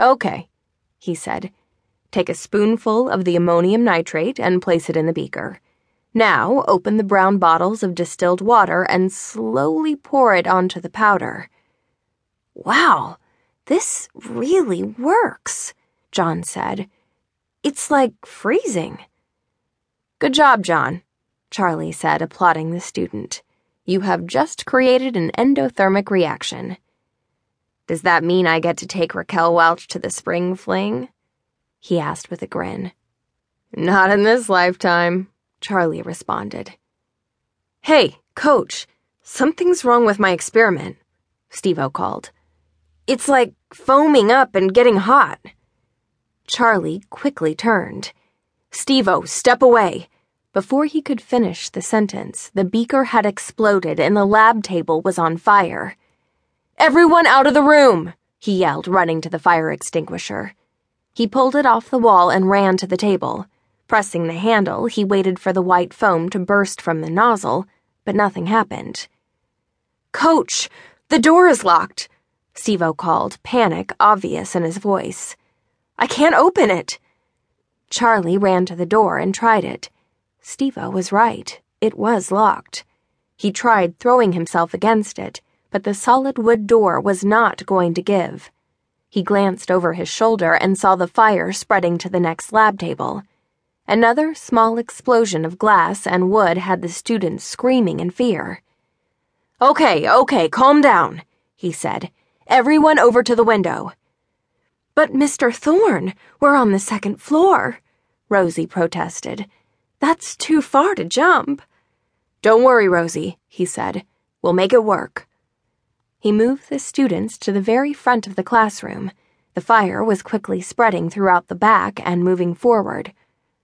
Okay, he said. Take a spoonful of the ammonium nitrate and place it in the beaker. Now open the brown bottles of distilled water and slowly pour it onto the powder. Wow, this really works, John said. It's like freezing. Good job, John, Charlie said, applauding the student. You have just created an endothermic reaction. Does that mean I get to take Raquel Welch to the spring fling? He asked with a grin. Not in this lifetime, Charlie responded. Hey, coach, something's wrong with my experiment, Stevo called. It's like foaming up and getting hot. Charlie quickly turned. Stevo, step away. Before he could finish the sentence, the beaker had exploded and the lab table was on fire. Everyone out of the room! he yelled, running to the fire extinguisher. He pulled it off the wall and ran to the table. Pressing the handle, he waited for the white foam to burst from the nozzle, but nothing happened. Coach, the door is locked, Stevo called, panic obvious in his voice. I can't open it. Charlie ran to the door and tried it. Stevo was right. It was locked. He tried throwing himself against it, but the solid wood door was not going to give. He glanced over his shoulder and saw the fire spreading to the next lab table. Another small explosion of glass and wood had the students screaming in fear. Okay, okay, calm down, he said. Everyone over to the window. But, Mr. Thorne, we're on the second floor, Rosie protested. That's too far to jump. Don't worry, Rosie, he said. We'll make it work. He moved the students to the very front of the classroom. The fire was quickly spreading throughout the back and moving forward.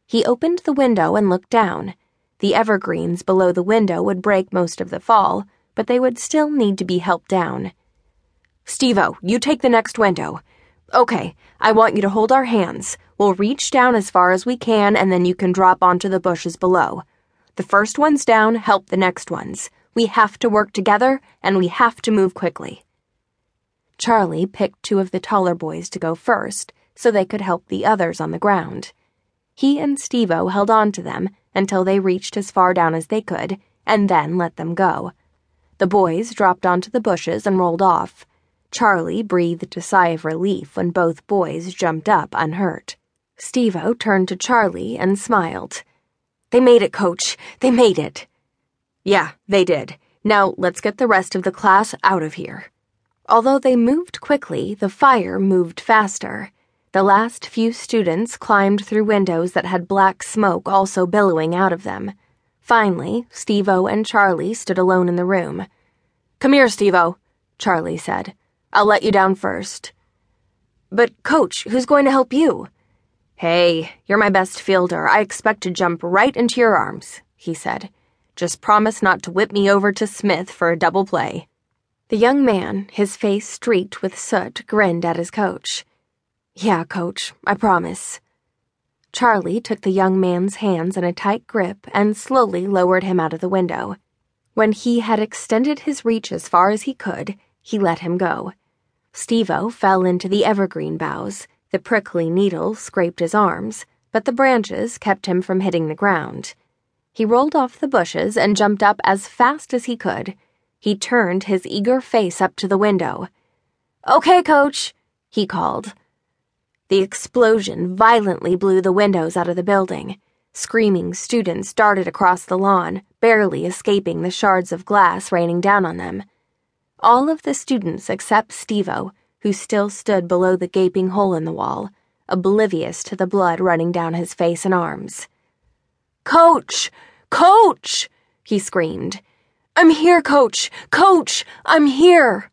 He opened the window and looked down. The evergreens below the window would break most of the fall, but they would still need to be helped down. Stevo, you take the next window. Okay, I want you to hold our hands. We'll reach down as far as we can, and then you can drop onto the bushes below. The first ones down help the next ones. We have to work together, and we have to move quickly. Charlie picked two of the taller boys to go first, so they could help the others on the ground. He and Stevo held on to them until they reached as far down as they could, and then let them go. The boys dropped onto the bushes and rolled off. Charlie breathed a sigh of relief when both boys jumped up unhurt. Stevo turned to Charlie and smiled. They made it, Coach. They made it. Yeah, they did. Now let's get the rest of the class out of here. Although they moved quickly, the fire moved faster. The last few students climbed through windows that had black smoke also billowing out of them. Finally, Stevo and Charlie stood alone in the room. Come here, Stevo, Charlie said. I'll let you down first. But, Coach, who's going to help you? Hey, you're my best fielder. I expect to jump right into your arms, he said. Just promise not to whip me over to Smith for a double play. The young man, his face streaked with soot, grinned at his coach. Yeah, coach, I promise. Charlie took the young man's hands in a tight grip and slowly lowered him out of the window. When he had extended his reach as far as he could, he let him go. Stevo fell into the evergreen boughs. The prickly needle scraped his arms, but the branches kept him from hitting the ground. He rolled off the bushes and jumped up as fast as he could. He turned his eager face up to the window. Okay, coach, he called. The explosion violently blew the windows out of the building. Screaming students darted across the lawn, barely escaping the shards of glass raining down on them. All of the students except Stevo, who still stood below the gaping hole in the wall, oblivious to the blood running down his face and arms. Coach! Coach! he screamed. I'm here, Coach! Coach! I'm here!